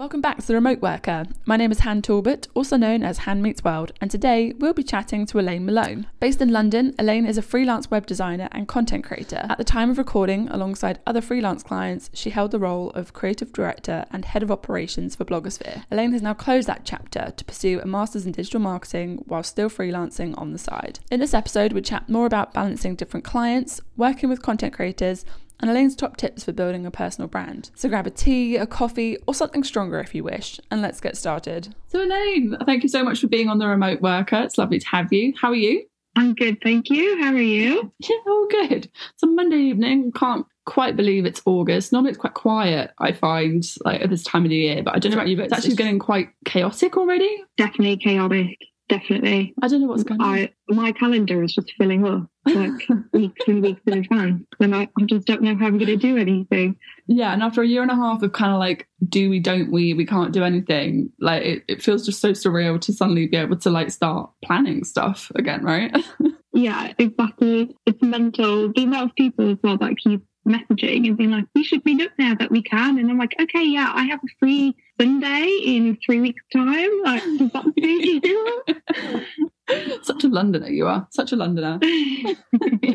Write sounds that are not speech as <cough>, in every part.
Welcome back to The Remote Worker. My name is Han Talbot, also known as Han Meets World, and today we'll be chatting to Elaine Malone. Based in London, Elaine is a freelance web designer and content creator. At the time of recording, alongside other freelance clients, she held the role of creative director and head of operations for Blogosphere. Elaine has now closed that chapter to pursue a master's in digital marketing while still freelancing on the side. In this episode, we chat more about balancing different clients, working with content creators, and Elaine's top tips for building a personal brand. So grab a tea, a coffee, or something stronger if you wish, and let's get started. So, Elaine, thank you so much for being on the remote worker. It's lovely to have you. How are you? I'm good, thank you. How are you? <laughs> Yeah, all good. It's a Monday evening. Can't quite believe it's August. Normally it's quite quiet, I find, like at this time of the year. But I don't know about you, but it's actually getting quite chaotic already. Definitely chaotic. Definitely. I don't know what's going on. I, my calendar is just filling up like <laughs> weeks and weeks in advance. And I, I just don't know how I'm going to do anything. Yeah. And after a year and a half of kind of like, do we, don't we, we can't do anything, like it, it feels just so surreal to suddenly be able to like start planning stuff again, right? <laughs> yeah, exactly. It's mental. The amount of people as well that keep messaging and being like, we should meet up now that we can. And I'm like, okay, yeah, I have a free Sunday in three weeks' time. Like? <laughs> Such a Londoner you are. Such a Londoner. <laughs>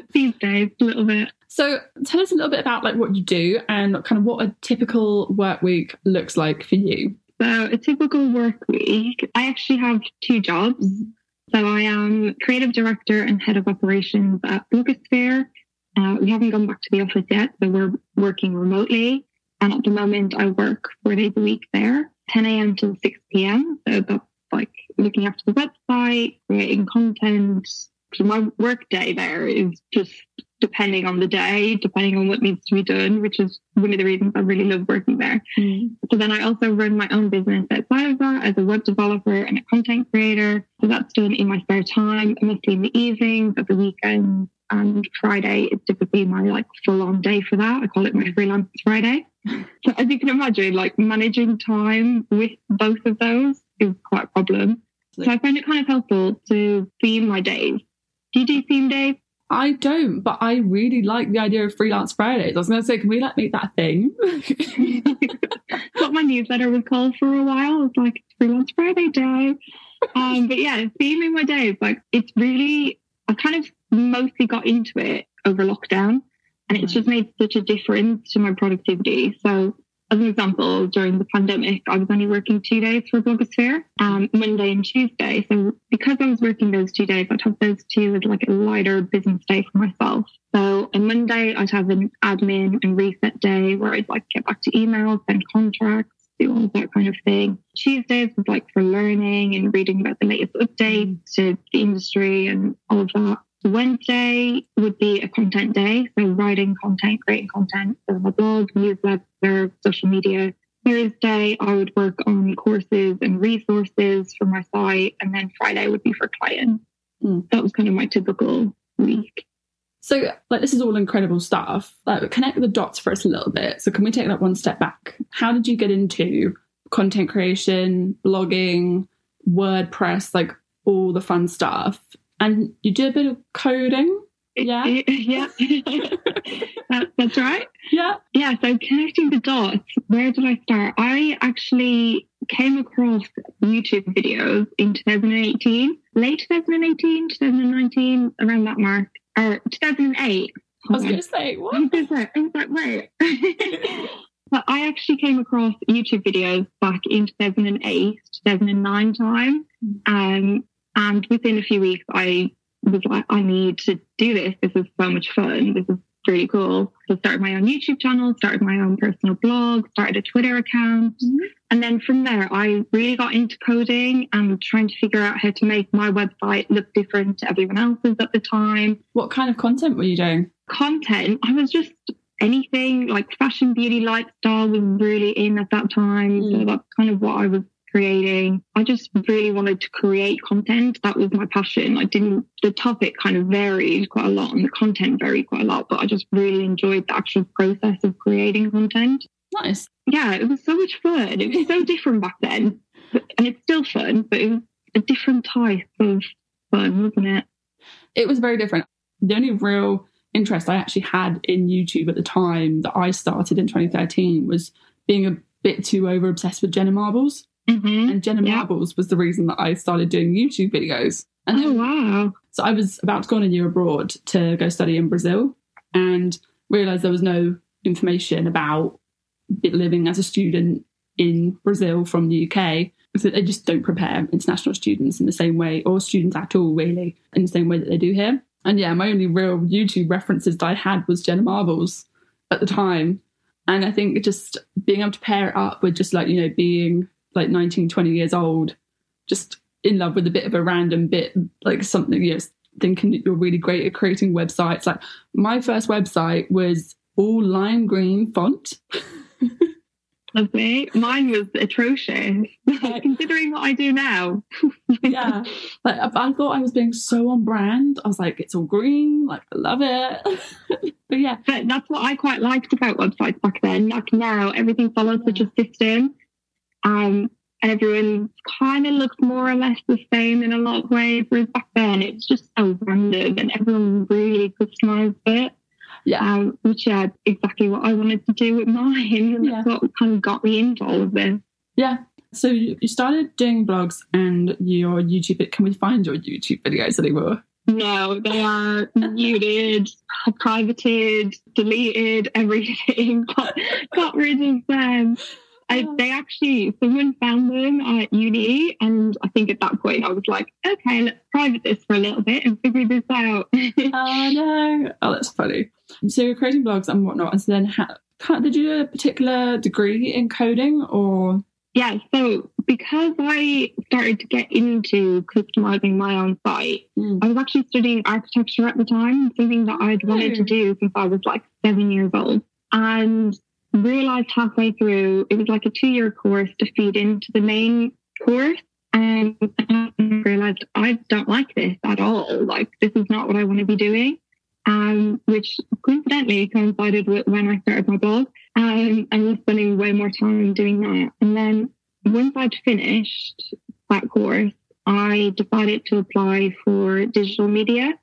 <laughs> These days, a little bit. So tell us a little bit about like what you do and kind of what a typical work week looks like for you. So a typical work week, I actually have two jobs. So I am creative director and head of operations at Blogosphere. Uh, we haven't gone back to the office yet, so we're working remotely. And at the moment, I work four days a week there, 10 a.m. to 6 p.m. So that's like looking after the website, creating content. So my work day there is just depending on the day, depending on what needs to be done, which is one of the reasons I really love working there. Mm. So then I also run my own business outside of that as a web developer and a content creator. So that's done in my spare time, mostly in the evenings, at the weekends, and Friday is typically my like full on day for that. I call it my freelance Friday. So <laughs> as you can imagine, like managing time with both of those is quite a problem. So I find it kind of helpful to theme my days. Do you do theme days? I don't, but I really like the idea of freelance Fridays. I was going to say, can we like make that a thing? <laughs> what my newsletter was called for a while. It's like freelance Friday day. Um, but yeah, theming my days, like it's really, I kind of mostly got into it over lockdown and it's just made such a difference to my productivity. So as an example, during the pandemic, I was only working two days for Blogosphere, um, Monday and Tuesday. So because I was working those two days, I'd have those two as like a lighter business day for myself. So on Monday, I'd have an admin and reset day where I'd like get back to emails, send contracts, do all that kind of thing. Tuesdays was like for learning and reading about the latest updates to the industry and all of that. Wednesday would be a content day, so writing content, creating content for my blog, newsletter, social media. Thursday, I would work on courses and resources for my site, and then Friday would be for clients. Mm. That was kind of my typical week. So, like, this is all incredible stuff. Like, connect the dots for us a little bit. So, can we take that one step back? How did you get into content creation, blogging, WordPress, like all the fun stuff? And you do a bit of coding. Yeah, yeah, <laughs> that, that's right. Yeah, yeah. So connecting the dots. Where did I start? I actually came across YouTube videos in 2018, late 2018, 2019, around that mark, or 2008. I was going to say what? I was like, wait. <laughs> but I actually came across YouTube videos back in 2008, 2009 time. Um, and within a few weeks, I was like, I need to do this. This is so much fun. This is really cool. So I started my own YouTube channel, started my own personal blog, started a Twitter account. Mm-hmm. And then from there, I really got into coding and trying to figure out how to make my website look different to everyone else's at the time. What kind of content were you doing? Content. I was just anything like fashion, beauty, lifestyle was really in at that time. Mm. So that's kind of what I was creating. I just really wanted to create content. That was my passion. I didn't, the topic kind of varied quite a lot and the content varied quite a lot, but I just really enjoyed the actual process of creating content. Nice. Yeah, it was so much fun. It was so different back then. And it's still fun, but it was a different type of fun, wasn't it? It was very different. The only real interest I actually had in YouTube at the time that I started in 2013 was being a bit too over obsessed with Jenna Marbles. Mm-hmm. And Jenna Yeah. Marbles was the reason that I started doing YouTube videos. And Oh wow. so I was about to go on a year abroad to go study in Brazil and realized there was no information about living as a student in Brazil from the UK. So they just don't prepare international students in the same way, or students at all, really, in the same way that they do here. And yeah, my only real YouTube references that I had was Jenna Marbles at the time. And I think just being able to pair it up with just like, you know, being like 19, 20 years old, just in love with a bit of a random bit, like something, you know, thinking that you're really great at creating websites. Like my first website was all lime green font. <laughs> Lovely. Mine was atrocious. <laughs> Considering what I do now. <laughs> yeah. Like I, I thought I was being so on brand. I was like, it's all green, like I love it. but yeah. But that's what I quite liked about websites back then. Like now, everything follows such a system. Um, and everyone kind of looks more or less the same in a lot of ways. Whereas back then, it was just so random and everyone really customized it. Yeah. Um, which yeah, exactly what I wanted to do with mine. And Yeah. that's what kind of got me into all of this. Yeah. So you you started doing blogs and your YouTube. Can we find your YouTube videos anymore? No, they are muted, privated, deleted, everything. <laughs> Got, got rid of them. I, they actually, someone found them at uni, and I think at that point I was like, okay, let's private this for a little bit and figure this out. <laughs> Oh no! Oh, that's funny. So you're creating blogs and whatnot, and so then ha- did you do a particular degree in coding or? yeah, so because I started to get into customizing my own site, Mm. I was actually studying architecture at the time, something that I'd wanted to Oh. do since I was like seven years old. And realized halfway through it was like a two year course to feed into the main course. And I realized I don't like this at all. Like, this is not what I want to be doing. Um, which coincidentally coincided with when I started my blog. Um, I was spending way more time doing that. And then once I'd finished that course, I decided to apply for digital media.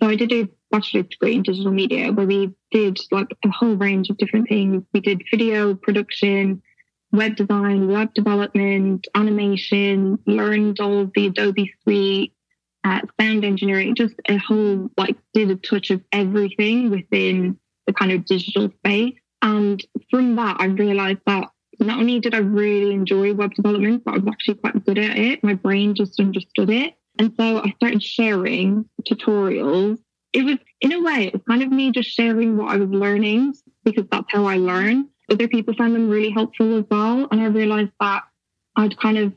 So I did a bachelor's degree in digital media where we did like a whole range of different things. We did video production, web design, web development, animation, learned all the Adobe suite, uh, sound engineering, just a whole like did a touch of everything within the kind of digital space. And from that, I realized that not only did I really enjoy web development, but I was actually quite good at it. My brain just understood it. And so I started sharing tutorials. It was, in a way, it's kind of me just sharing what I was learning because that's how I learn. Other people found them really helpful as well. And I realized that I'd kind of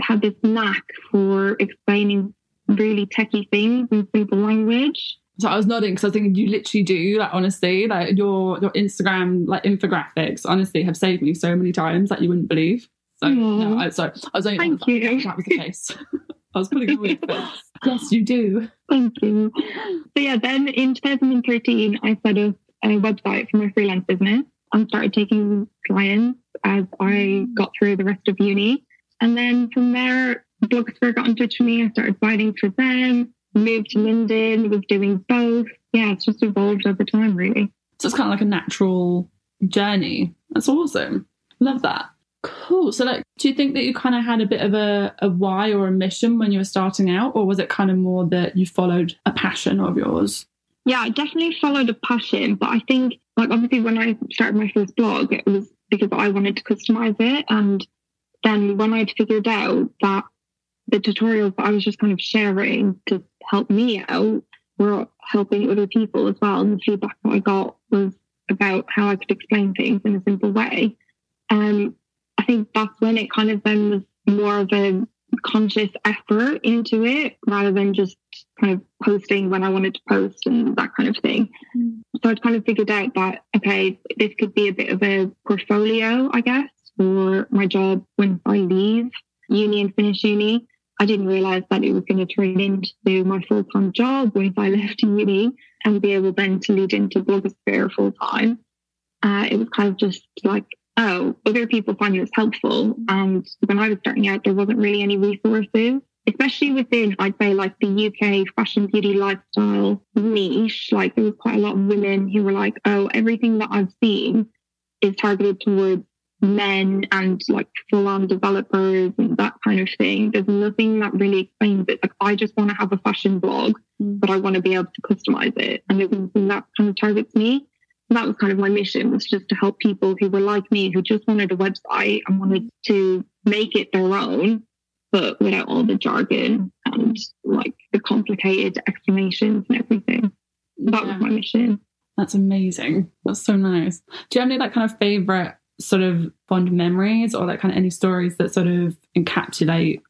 had this knack for explaining really techie things in simple language. So I was nodding because I was thinking you literally do like honestly like your your Instagram like infographics honestly have saved me so many times that you wouldn't believe. So no. I, sorry, I was only Thank you. that was the case. <laughs> I was putting on with. <laughs> Yes, you do. Thank you. So yeah, then in 2013, I set up a website for my freelance business and started taking clients as I mm. got through the rest of uni. And then from there, Blogosphere got in touch with me. I started writing for them, moved to London, was doing both. Yeah, it's just evolved over time, really. So it's kind of like a natural journey. That's awesome. Love that. Cool. So, like, do you think that you kind of had a bit of a, a why or a mission when you were starting out, or was it kind of more that you followed a passion of yours? Yeah, I definitely followed a passion, but I think, like, obviously, when I started my first blog, it was because I wanted to customize it. And then when I'd figured out that the tutorials that I was just kind of sharing to help me out were helping other people as well, and the feedback that I got was about how I could explain things in a simple way. Um, think that's when it kind of then was more of a conscious effort into it rather than just kind of posting when I wanted to post and that kind of thing. So I'd kind of figured out that, okay, this could be a bit of a portfolio, I guess, for my job when I leave uni and finish uni. I didn't realize that it was going to turn into my full time job once I <laughs> left uni and be able then to lead into blogosphere full time. Uh, it was kind of just like, oh, other people find this helpful. And when I was starting out, there wasn't really any resources, especially within, I'd say, like the UK fashion, beauty, lifestyle niche. Like there was quite a lot of women who were like, oh, everything that I've seen is targeted towards men and like full on developers and that kind of thing. There's nothing that really explains it. Like I just want to have a fashion blog, Mm. but I want to be able to customize it. And there's nothing that kind of targets me. That was kind of my mission was just to help people who were like me, who just wanted a website and wanted to make it their own, but without all the jargon and like the complicated explanations and everything. That Yeah. was my mission. That's amazing. That's so nice. Do you have any like kind of favorite sort of fond memories or like kind of any stories that sort of encapsulate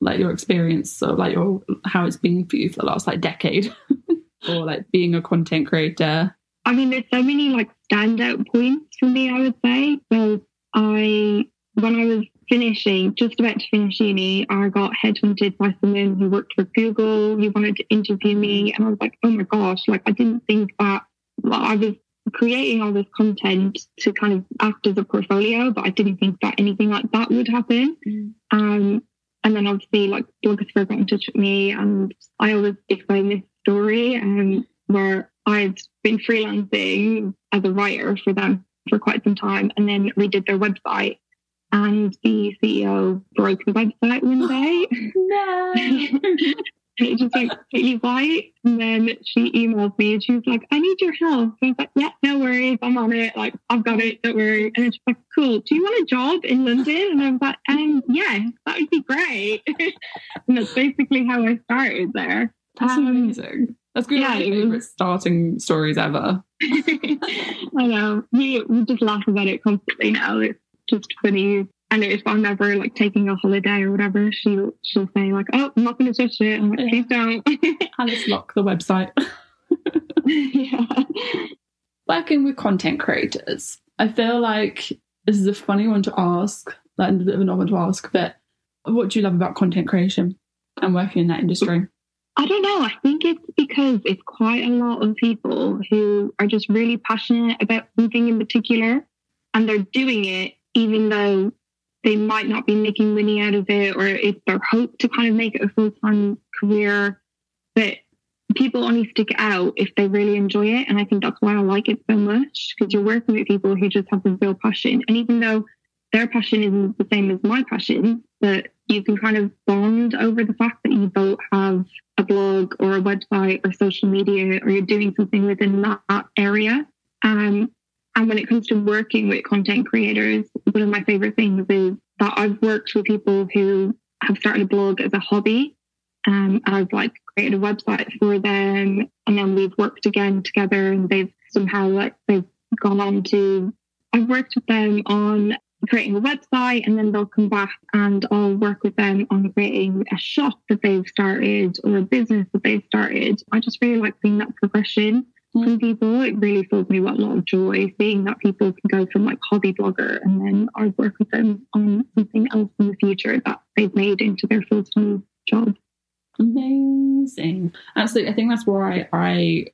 like your experience or like your how it's been for you for the last like decade <laughs> or like being a content creator? I mean, there's so many like standout points for me, I would say. So I, when I was finishing, just about to finish uni, I got headhunted by someone who worked for Google. He wanted to interview me. And I was like, oh my gosh, like I didn't think that well, I was creating all this content to kind of act as a portfolio, but I didn't think that anything like that would happen. Um, and then obviously, like Blogosphere got in touch with me, and I always explain this story um, where I'd been freelancing as a writer for them for quite some time, and then we did their website, and the CEO broke the website one <gasps> day. No. And <laughs> it just went completely white. And then she emailed me and she was like, I need your help. And I was like, yeah, no worries. I'm on it. Like, I've got it. Don't worry. And then she's like, cool. Do you want a job in London? And I was like, um, yeah, that would be great. <laughs> and that's basically how I started there. That's Um, amazing. That's good. yeah, it was- favorite starting stories ever. <laughs> I know. We, we just laugh about it constantly now. It's just funny. And if I'm ever like taking a holiday or whatever, she'll she'll say like, "Oh, I'm not going to touch it." I'm like, "Please don't." <laughs> Alice lock the website. <laughs> yeah. Working with content creators, I feel like this is a funny one to ask, like a bit of an odd one to ask. But what do you love about content creation and working in that industry? I don't know. I think it's because it's quite a lot of people who are just really passionate about something in particular and they're doing it even though they might not be making money out of it or it's their hope to kind of make it a full time career. But people only stick out if they really enjoy it. And I think that's why I like it so much because you're working with people who just have a real passion. And even though their passion isn't the same as my passion, but you can kind of bond over the fact that you both have a blog or a website or social media or you're doing something within that area. Um, and when it comes to working with content creators, one of my favorite things is that I've worked with people who have started a blog as a hobby. Um, and I've like created a website for them and then we've worked again together and they've somehow like they've gone on to I've worked with them on creating a website and then they'll come back and I'll work with them on creating a shop that they've started or a business that they've started. I just really like seeing that progression from mm. people. It really fills me with a lot of joy seeing that people can go from like hobby blogger and then I work with them on something else in the future that they've made into their full time job. Amazing. Absolutely. I think that's why I, I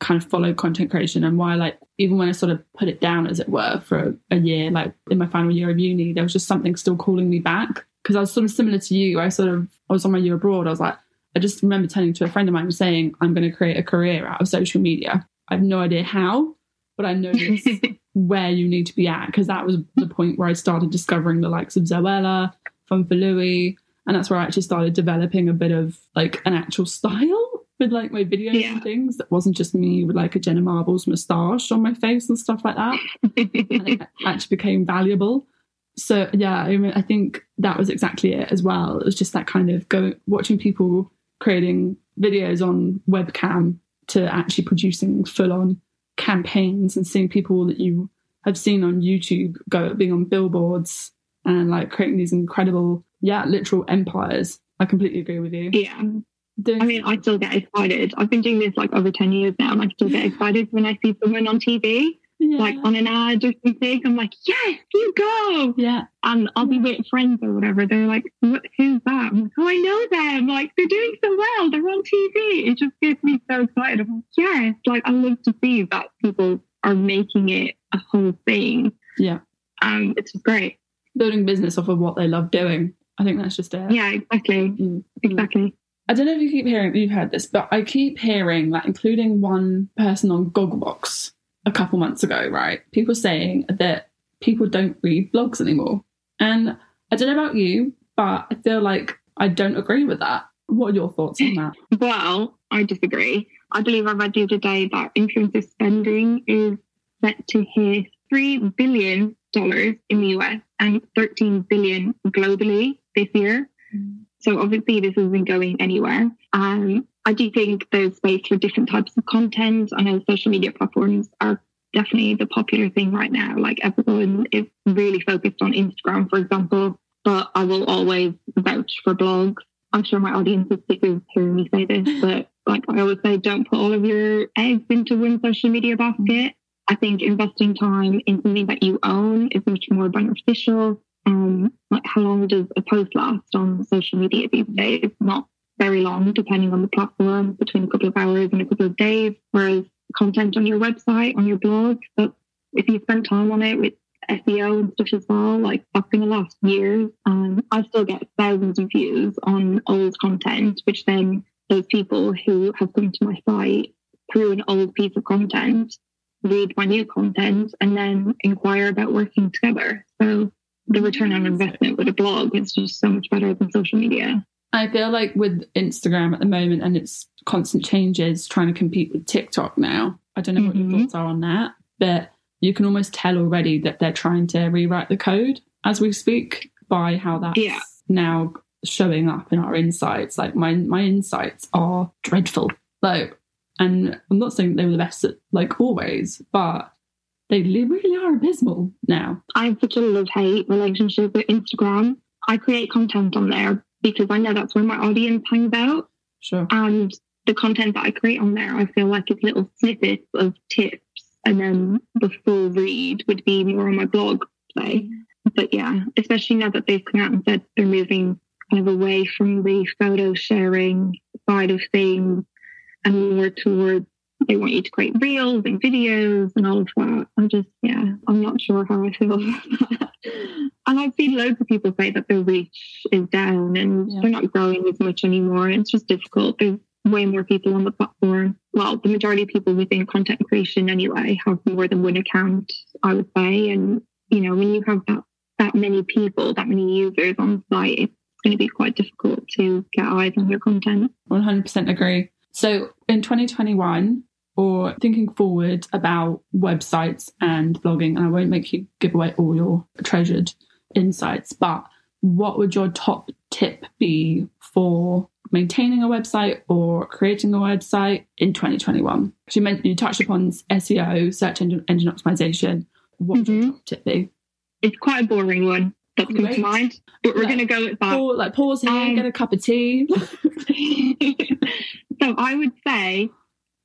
kind of follow content creation and why, like, even when I sort of put it down, as it were, for a, a year, like in my final year of uni, there was just something still calling me back. Because I was sort of similar to you. I sort of, I was on my year abroad. I was like, I just remember turning to a friend of mine and saying, I'm going to create a career out of social media. I have no idea how, but I know <laughs> where you need to be at. Because that was the point where I started discovering the likes of Zoella, Fun for Louis, and that's where I actually started developing a bit of like an actual <laughs> style with like my videos Yeah. and things that wasn't just me with like a Jenna Marbles moustache on my face and stuff like that. <laughs> it actually became valuable. So yeah, I mean, I think that was exactly it as well. It was just that kind of go watching people creating videos on webcam to actually producing full on campaigns and seeing people that you have seen on YouTube go being on billboards and like creating these incredible, yeah, literal empires. I completely agree with you. yeah. I mean, I still get excited. I've been doing this like over 10 years now, and I still get excited when I see someone on TV, yeah, like on an ad or something. I'm like, yes, you go. yeah, And I'll be with friends or whatever. They're like, what, who's that? I'm like, oh, I know them. Like, they're doing so well. They're on TV. It just gets me so excited. I'm like, yes. Like, I love to see that people are making it a whole thing. yeah. Um, It's great. Building business off of what they love doing. I think that's just it. Yeah, exactly. Mm. Exactly. I don't know if you keep hearing, you've heard this, but I keep hearing, like, including one person on Gogglebox a couple months ago, right? People saying that people don't read blogs anymore. And I don't know about you, but I feel like I don't agree with that. What are your thoughts on that? <laughs> Well, I disagree. I believe I read the other day that influencer spending is set to hit $3 billion in the US and 13 billion globally. So obviously this isn't going anywhere. Um, I do think there's space for different types of content. I know social media platforms are definitely the popular thing right now. Like everyone is really focused on Instagram, for example, but I will always vouch for blogs. I'm sure my audience is sick of hearing me say this, but like I always say, don't put all of your eggs into one social media basket. I think investing time in something that you own is much more beneficial. Um, like how long does a post last on social media these days? Not very long, depending on the platform, between a couple of hours and a couple of days. Whereas content on your website, on your blog, if you spend time on it with SEO and stuff as well, like that's going to last years. Um, I still get thousands of views on old content, which then those people who have come to my site through an old piece of content read my new content and then inquire about working together. So the return on investment with a blog is just so much better than social media. I feel like with Instagram at the moment and its constant changes, trying to compete with TikTok now. I don't know what mm-hmm. your thoughts are on that, but you can almost tell already that they're trying to rewrite the code as we speak by how that's yeah. now showing up in our insights. Like my my insights are dreadful. Like, and I'm not saying they were the best at, like always, but they really are abysmal now. I have such a love hate relationship with Instagram. I create content on there because I know that's where my audience hangs out. Sure. And the content that I create on there, I feel like it's little snippets of tips, and then the full read would be more on my blog play. But yeah, especially now that they've come out and said they're moving kind of away from the photo sharing side of things and more towards they want you to create reels and videos and all of that. I'm just, yeah, I'm not sure how I feel <laughs> about that. and I've seen loads of people say that their reach is down and yeah. they're not growing as much anymore. It's just difficult. There's way more people on the platform. Well, the majority of people within content creation anyway have more than one account, I would say. And, you know, when you have that, that many people, that many users on site, it's going to be quite difficult to get eyes on your content. 100% agree. So in 2021, or thinking forward about websites and blogging, and I won't make you give away all your treasured insights, but what would your top tip be for maintaining a website or creating a website in 2021? Because you mentioned you touched upon SEO, search engine, engine optimization. What would mm-hmm. your top tip be? It's quite a boring one that's come to mind, but we're like, going to go with that. Pause, like pause here, um, get a cup of tea. <laughs> so I would say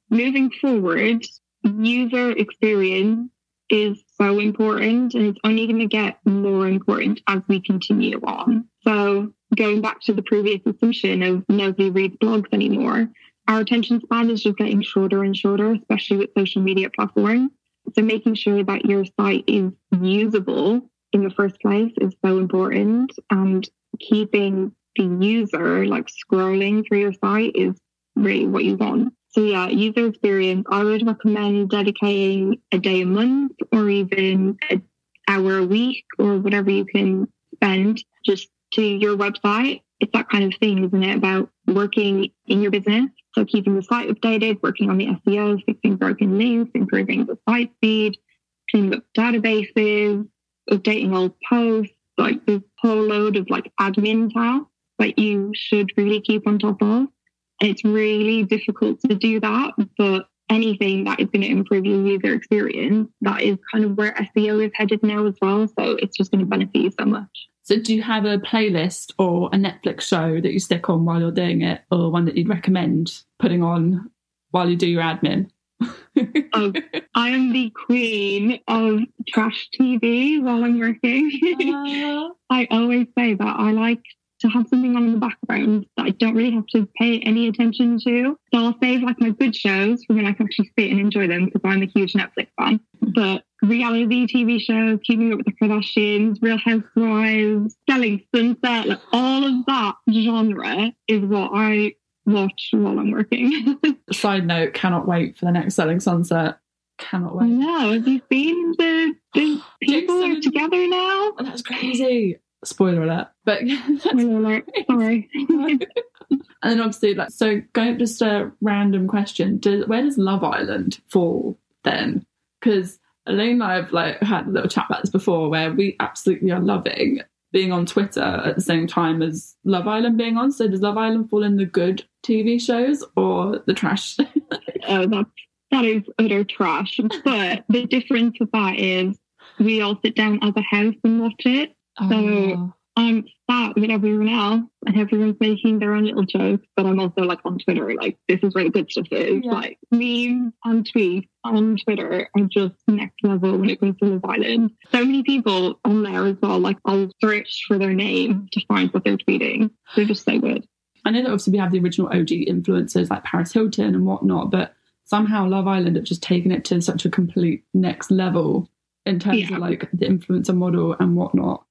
moving forward, user experience is so important and it's only going to get more important as we continue on. So, going back to the previous assumption of nobody reads blogs anymore, our attention span is just getting shorter and shorter, especially with social media platforms. So, making sure that your site is usable in the first place is so important, and keeping the user like scrolling through your site is really what you want. So yeah, user experience. I would recommend dedicating a day a month or even an hour a week or whatever you can spend just to your website. It's that kind of thing, isn't it? About working in your business. So keeping the site updated, working on the SEO, fixing broken links, improving the site speed, cleaning up databases, updating old posts, like this whole load of like admin tasks that you should really keep on top of. It's really difficult to do that, but anything that is going to improve your user experience, that is kind of where SEO is headed now as well. So it's just going to benefit you so much. So, do you have a playlist or a Netflix show that you stick on while you're doing it, or one that you'd recommend putting on while you do your admin? oh, I am the queen of trash TV while I'm working. <laughs> Uh... I always say that I like to have something on in the background that I don't really have to pay any attention to. So I'll save like my good shows for when I can actually sit and enjoy them because I'm a huge Netflix fan. But reality TV shows, Keeping Up with the Kardashians, Real Housewives, Selling Sunset, like all of that genre is what I watch while I'm working. <laughs> Side note, cannot wait for the next Selling Sunset. Cannot wait. No, have you seen the, the People are together now. Oh, that's crazy. Spoiler alert. But <laughs> Spoiler alert. Sorry. <laughs> and then obviously, like, so going just a random question: does, Where does Love Island fall then? Because Elaine and I have like had a little chat about this before, where we absolutely are loving being on Twitter at the same time as Love Island being on. So does Love Island fall in the good TV shows or the trash? <laughs> Oh, that's that is utter trash. But the difference with that is we all sit down as a house and watch it. Oh. Um, I'm sat with everyone else and everyone's making their own little jokes, but I'm also like on Twitter, like this is where the good stuff is. Yeah. Like memes and tweets on Twitter are just next level when it comes to Love Island. So many people on there as well, like I'll search for their name to find what they're tweeting. They're just so good. I know that obviously we have the original OG influencers like Paris Hilton and whatnot, but somehow Love Island have just taken it to such a complete next level in terms Yeah. of like the influencer model and whatnot.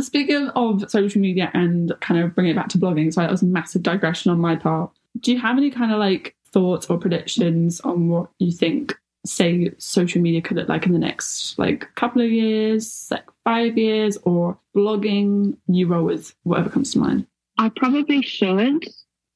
Speaking of social media and kind of bring it back to blogging, so that was a massive digression on my part. Do you have any kind of like thoughts or predictions on what you think, say, social media could look like in the next like couple of years, like five years, or blogging? You roll with whatever comes to mind. I probably should,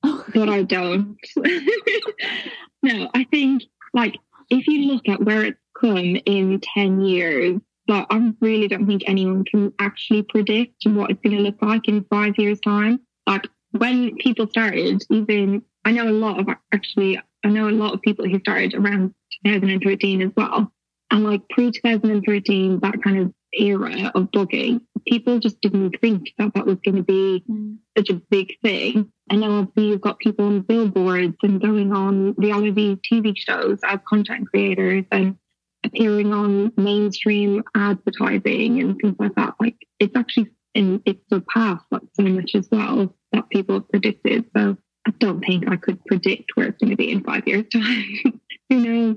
but I <laughs> don't. <laughs> no, I think like if you look at where it's come in 10 years, like I really don't think anyone can actually predict what it's going to look like in five years' time. Like when people started, even I know a lot of actually, I know a lot of people who started around 2013 as well. And like pre 2013, that kind of era of blogging, people just didn't think that that was going to be mm. such a big thing. And now obviously you've got people on billboards and going on reality TV shows as content creators and appearing on mainstream advertising and things like that. Like it's actually in it's surpassed like so much as well that people have predicted. So I don't think I could predict where it's going to be in five years' <laughs> time. Who knows?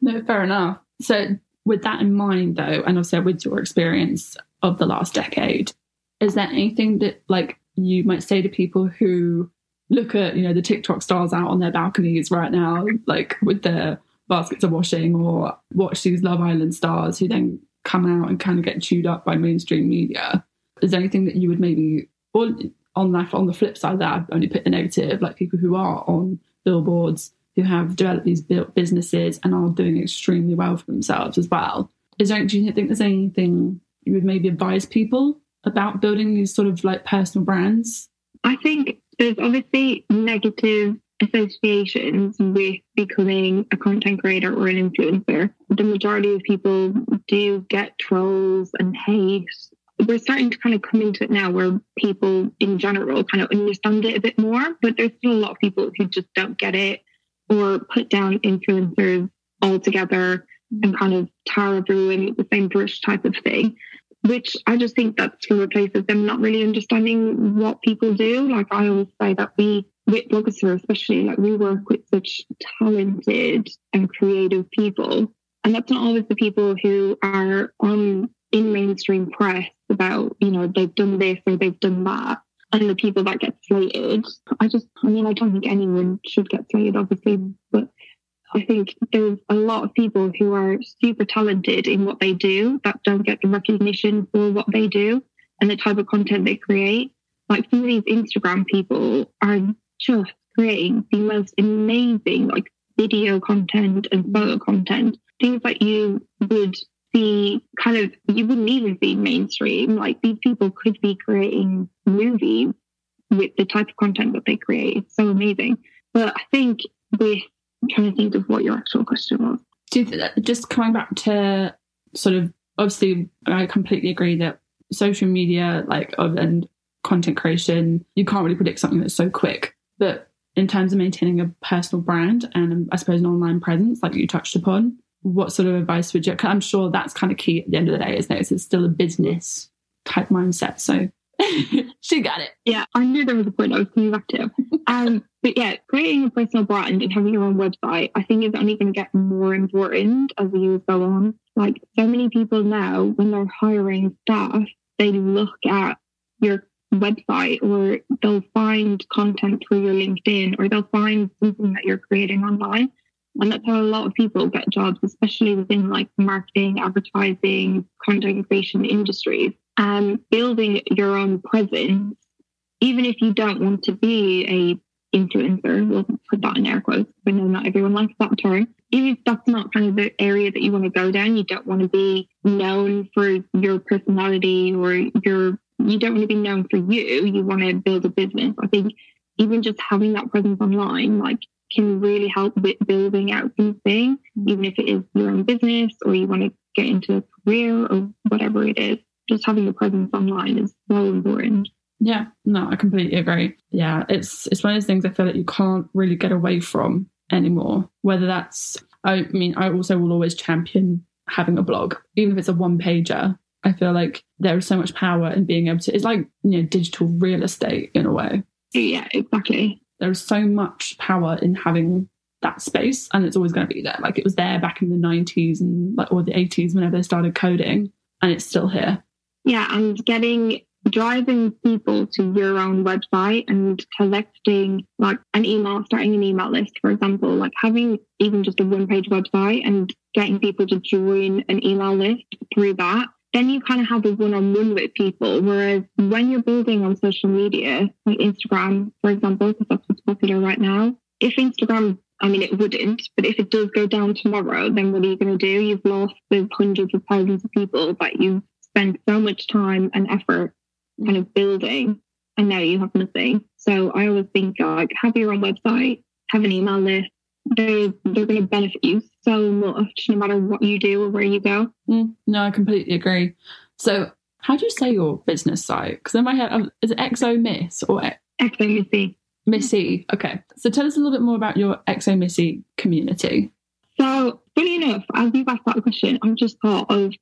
No, fair enough. So, with that in mind, though, and also with your experience of the last decade, is there anything that like you might say to people who look at you know the TikTok stars out on their balconies right now, like with their baskets of washing, or watch these Love Island stars who then come out and kind of get chewed up by mainstream media? Is there anything that you would maybe, or on that on the flip side, of that I've only put the negative, like people who are on billboards who have developed these businesses and are doing extremely well for themselves as well. Is there, do you think there's anything you would maybe advise people about building these sort of like personal brands? I think there's obviously negative associations with becoming a content creator or an influencer. The majority of people do get trolls and hate. We're starting to kind of come into it now where people in general kind of understand it a bit more, but there's still a lot of people who just don't get it or put down influencers altogether and kind of tar everyone with the same brush type of thing which I just think that's for a place of them not really understanding what people do. Like I always say that we, with Blogosphere especially, like we work with such talented and creative people. And that's not always the people who are on in mainstream press about, you know, they've done this or they've done that. And the people that get slated. I just, I mean, I don't think anyone should get slated, obviously, but I think there's a lot of people who are super talented in what they do that don't get the recognition for what they do and the type of content they create. Like some of these Instagram people are just creating the most amazing like video content and photo content, things that you would see kind of you wouldn't even see mainstream. Like these people could be creating movies with the type of content that they create. It's so amazing. But I think with trying to think of what your actual question was. Just coming back to sort of obviously, I completely agree that social media, like and content creation, you can't really predict something that's so quick. But in terms of maintaining a personal brand and um, I suppose an online presence, like you touched upon, what sort of advice would you? I'm sure that's kind of key at the end of the day, isn't it? It's still a business type mindset. So <laughs> she got it. Yeah, I knew there was a point I was coming back to. Um, but yeah, creating a personal brand and having your own website, I think is only going to get more important as the years go on. Like so many people now, when they're hiring staff, they look at your website or they'll find content through your LinkedIn or they'll find something that you're creating online. And that's how a lot of people get jobs, especially within like marketing, advertising, content creation industries. And building your own presence, even if you don't want to be a influencer, we'll put that in air quotes. I know not everyone likes that term. Even if that's not kind of the area that you want to go down, you don't want to be known for your personality or your you don't want to be known for you. You want to build a business. I think even just having that presence online, like can really help with building out something, even if it is your own business or you want to get into a career or whatever it is. Just having a presence online is so important. Yeah, no, I completely agree. Yeah, it's it's one of those things I feel like you can't really get away from anymore. Whether that's, I mean, I also will always champion having a blog, even if it's a one pager. I feel like there is so much power in being able to. It's like you know digital real estate in a way. Yeah, exactly there's so much power in having that space and it's always going to be there like it was there back in the 90s and like or the 80s whenever they started coding and it's still here yeah and getting driving people to your own website and collecting like an email starting an email list for example like having even just a one page website and getting people to join an email list through that then you kind of have a one-on-one with people. Whereas when you're building on social media, like Instagram, for example, because that's what's popular right now, if Instagram, I mean, it wouldn't, but if it does go down tomorrow, then what are you going to do? You've lost the hundreds of thousands of people that you've spent so much time and effort kind of building, and now you have nothing. So I always think like have your own website, have an email list, they they're going to benefit you so much no matter what you do or where you go. Mm, no, I completely agree. So, how do you say your business site? Because in my head, um, is it Exo Miss or Exo Missy? Missy. Okay. So tell us a little bit more about your Exo Missy community. So, funny enough, as you've asked that question, I just thought of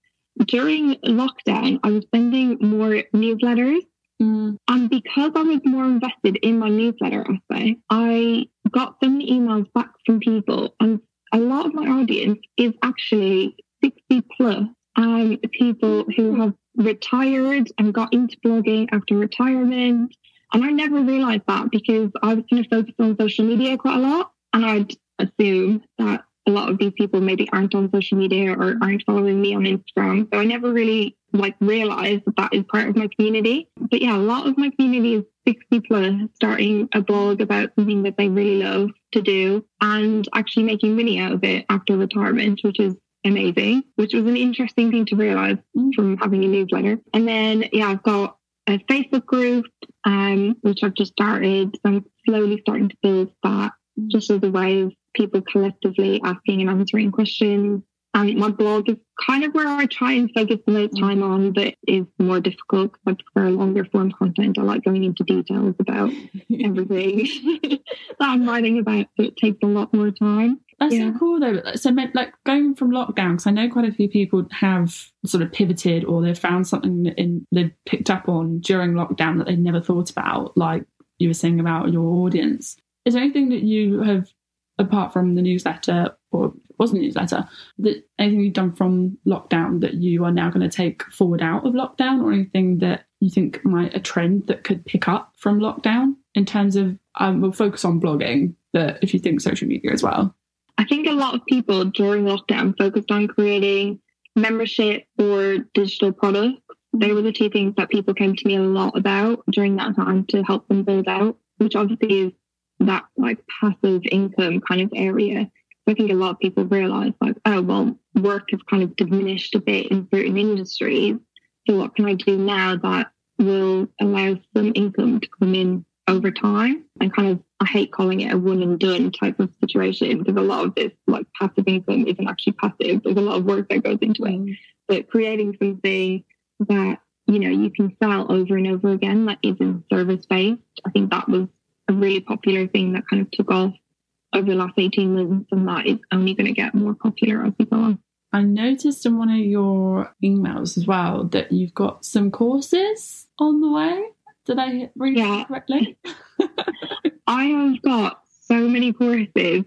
during lockdown, I was sending more newsletters Mm. And because I was more invested in my newsletter essay, I got so many emails back from people, and a lot of my audience is actually 60 plus um, people who have retired and got into blogging after retirement. And I never realized that because I was kind of focused on social media quite a lot. And I'd assume that a lot of these people maybe aren't on social media or aren't following me on Instagram. So I never really like realize that that is part of my community. But yeah, a lot of my community is 60 plus starting a blog about something that they really love to do and actually making money out of it after retirement, which is amazing, which was an interesting thing to realize from having a newsletter. And then, yeah, I've got a Facebook group, um, which I've just started. So I'm slowly starting to build that just as a way of people collectively asking and answering questions. And my blog is kind of where I try and focus the most time on, but is more difficult because I prefer longer form content. I like going into details about <laughs> everything <laughs> that I'm writing about, so it takes a lot more time. That's yeah. so cool though. So, like going from lockdown, because I know quite a few people have sort of pivoted or they've found something in they've picked up on during lockdown that they never thought about, like you were saying about your audience. Is there anything that you have apart from the newsletter or wasn't newsletter that anything you've done from lockdown that you are now going to take forward out of lockdown or anything that you think might a trend that could pick up from lockdown in terms of um, we'll focus on blogging but if you think social media as well i think a lot of people during lockdown focused on creating membership or digital products they were the two things that people came to me a lot about during that time to help them build out which obviously is that like passive income kind of area. I think a lot of people realize like, oh well, work has kind of diminished a bit in certain industries. So what can I do now that will allow some income to come in over time? And kind of I hate calling it a one and done type of situation because a lot of this like passive income isn't actually passive. There's a lot of work that goes into it. Mm. But creating something that you know you can sell over and over again that isn't service based, I think that was a really popular thing that kind of took off over the last 18 months and that is only going to get more popular as we go on. I noticed in one of your emails as well that you've got some courses on the way. Did I read yeah. correctly? <laughs> I have got so many courses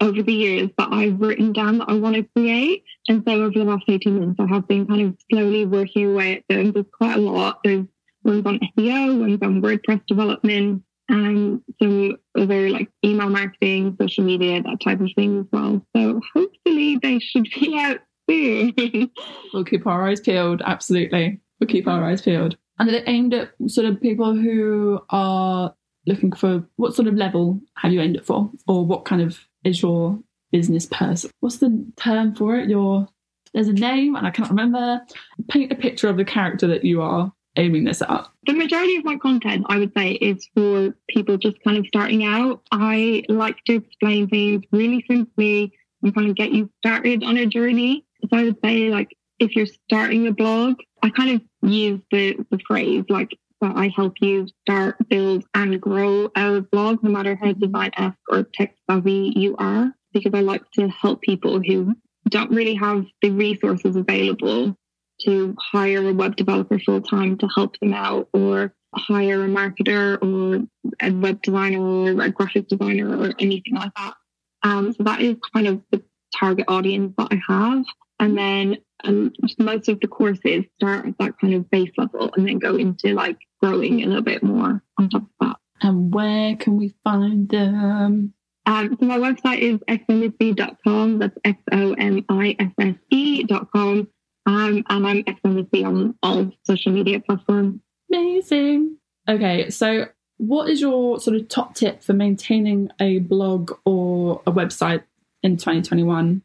over the years that I've written down that I want to create. And so over the last 18 months, I have been kind of slowly working away at them. There's quite a lot. There's ones on SEO, ones on WordPress development, Um, and some other like email marketing, social media, that type of thing as well. So hopefully they should be <laughs> out soon. we'll keep our eyes peeled. Absolutely. We'll keep our eyes peeled. And are aimed at sort of people who are looking for what sort of level have you aimed it for? Or what kind of is your business person? What's the term for it? Your there's a name and I can't remember. Paint a picture of the character that you are aiming this at. The majority of my content, I would say, is for people just kind of starting out. I like to explain things really simply and kind of get you started on a journey. So I would say, like, if you're starting a blog, I kind of use the, the phrase like that I help you start, build, and grow a blog, no matter how design esque or tech savvy you are, because I like to help people who don't really have the resources available to hire a web developer full time to help them out, or hire a marketer or a web designer or a graphic designer or anything like that. Um, so that is kind of the target audience that I have. And then um, most of the courses start at that kind of base level and then go into like growing a little bit more on top of that. And where can we find them? Um, so my website is xomisse.com. That's X O M I S S E.com. Um, and I'm xomisse on all social media platforms. Amazing. Okay, so what is your sort of top tip for maintaining a blog or a website in 2021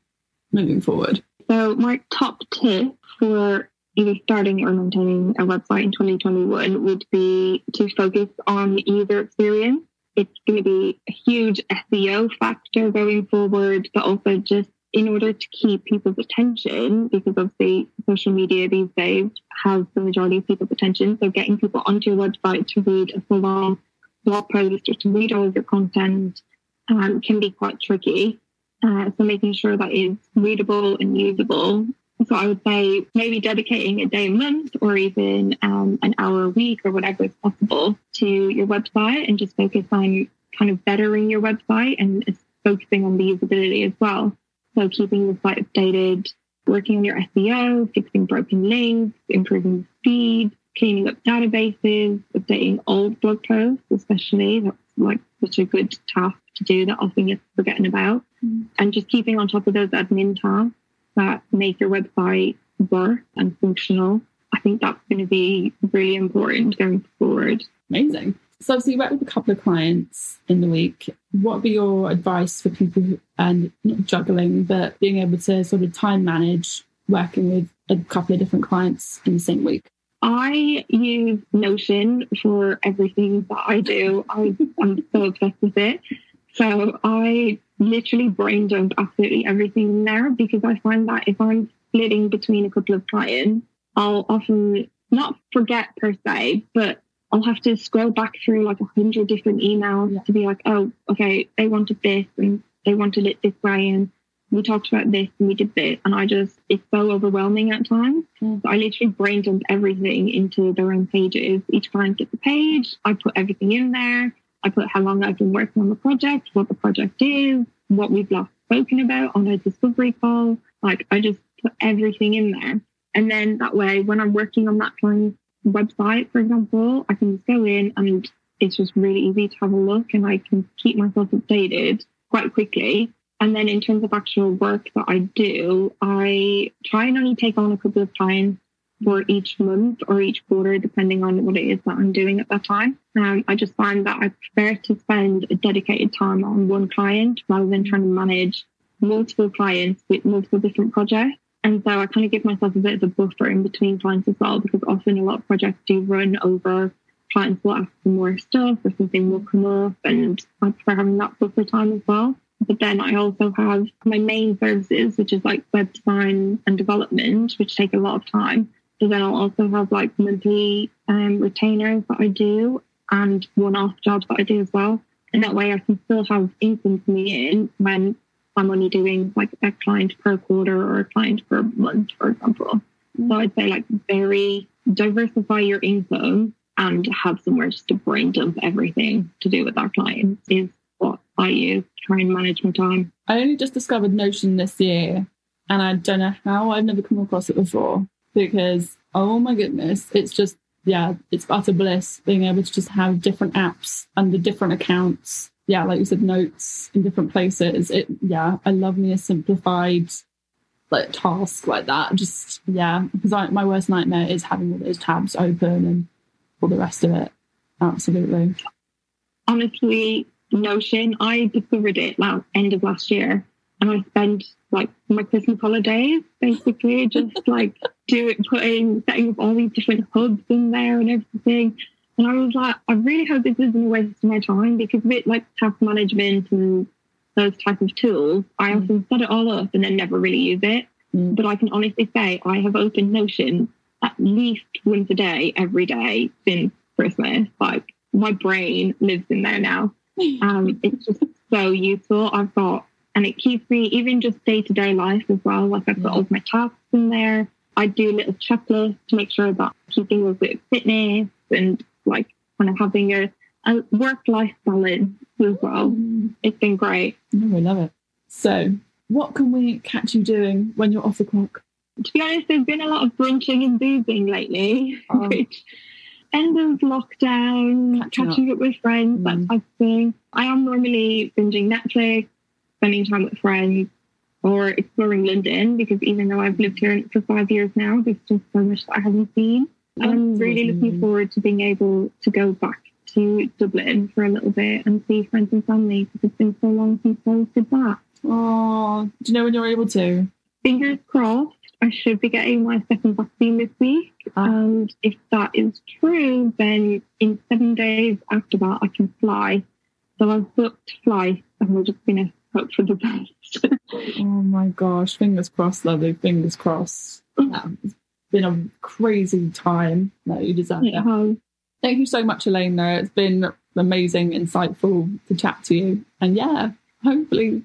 moving forward? So, my top tip for either starting or maintaining a website in 2021 would be to focus on user experience. It's going to be a huge SEO factor going forward, but also just in order to keep people's attention, because obviously social media these days has the majority of people's attention. So getting people onto your website to read a full on blog post or to read all of your content um, can be quite tricky. Uh, so making sure that is readable and usable. So I would say maybe dedicating a day a month or even um, an hour a week or whatever is possible to your website and just focus on kind of bettering your website and focusing on the usability as well. So keeping the site updated, working on your SEO, fixing broken links, improving speed, cleaning up databases, updating old blog posts, especially. That's like such a good task to do that often gets forgotten about. Mm. And just keeping on top of those admin tasks that make your website work and functional. I think that's going to be really important going forward. Amazing. So, obviously, you work with a couple of clients in the week. What would be your advice for people and not juggling, but being able to sort of time manage working with a couple of different clients in the same week? I use Notion for everything that I do. I, am so obsessed with it. So I literally brain dump absolutely everything in there because I find that if I'm splitting between a couple of clients, I'll often not forget per se, but I'll have to scroll back through like a hundred different emails yeah. to be like, oh, okay, they wanted this and they wanted it this way and we talked about this and we did this. And I just, it's so overwhelming at times. Mm. I literally brain dump everything into their own pages. Each client gets a page. I put everything in there. I put how long I've been working on the project, what the project is, what we've last spoken about on a discovery call. Like I just put everything in there. And then that way, when I'm working on that client's website, for example, I can just go in and it's just really easy to have a look and I can keep myself updated quite quickly. And then in terms of actual work that I do, I try and only take on a couple of clients for each month or each quarter, depending on what it is that I'm doing at that time. Um, I just find that I prefer to spend a dedicated time on one client rather than trying to manage multiple clients with multiple different projects. And so I kind of give myself a bit of a buffer in between clients as well, because often a lot of projects do run over clients will ask for more stuff or something will come up and I prefer having that buffer time as well. But then I also have my main services, which is like web design and development, which take a lot of time. So then I'll also have like monthly um, retainers that I do and one-off jobs that I do as well. And that way I can still have income coming in when I'm only doing like a client per quarter or a client per month, for example. So I'd say like very diversify your income and have somewhere just to brain dump everything to do with our clients is what I use to try and manage my time. I only just discovered Notion this year and I don't know how I've never come across it before because oh my goodness, it's just yeah, it's utter bliss being able to just have different apps under different accounts. Yeah, like you said, notes in different places. It yeah, I love me a simplified like task like that. Just yeah, because I, my worst nightmare is having all those tabs open and all the rest of it. Absolutely. Honestly, Notion, I discovered it last end of last year, and I spent like my Christmas holidays basically just like <laughs> doing putting setting up all these different hubs in there and everything. And I was like, I really hope this isn't a waste of my time because with like task management and those type of tools, I mm. often set it all up and then never really use it. Mm. But I can honestly say I have opened Notion at least once a day every day since Christmas. Like my brain lives in there now. <laughs> Um, it's just so useful. I've got, and it keeps me even just day to day life as well. Like I've got all my tasks in there. I do little checklist to make sure that I'm keeping a bit of fitness and like kind of having a, a work life balance as well. Mm. It's been great. Oh, I love it. So, what can we catch you doing when you're off the clock? To be honest, there's been a lot of brunching and boozing lately, oh. <laughs> which end of lockdown, catching, catching up. up. with friends, mm. that type of thing. I am normally binging Netflix, spending time with friends, or exploring London because even though I've lived here for five years now, there's just so much that I haven't seen. I'm really looking forward to being able to go back to Dublin for a little bit and see friends and family because it's been so long since I did that. Oh, do you know when you're able to? Fingers crossed. I should be getting my second vaccine this week. Ah. And if that is true, then in seven days after that, I can fly. So I've booked flights and we're just going to hope for the <laughs> best. oh my gosh. Fingers crossed, lovely. Fingers crossed. Yeah, it's <laughs> been a crazy time. No, you deserve it. it. Thank you so much, Elaine, though. It's been amazing, insightful to chat to you. And yeah, hopefully,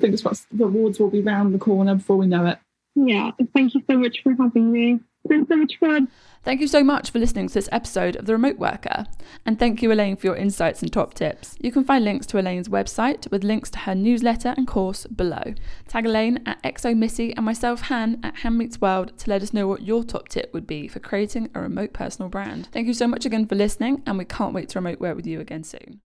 fingers crossed, the awards will be round the corner before we know it. Yeah, thank you so much for having me. So much. Thank you so much for listening to this episode of The Remote Worker. And thank you, Elaine, for your insights and top tips. You can find links to Elaine's website with links to her newsletter and course below. Tag Elaine at xomisse and myself, Han, at Han Meets World to let us know what your top tip would be for creating a remote personal brand. Thank you so much again for listening, and we can't wait to remote work with you again soon.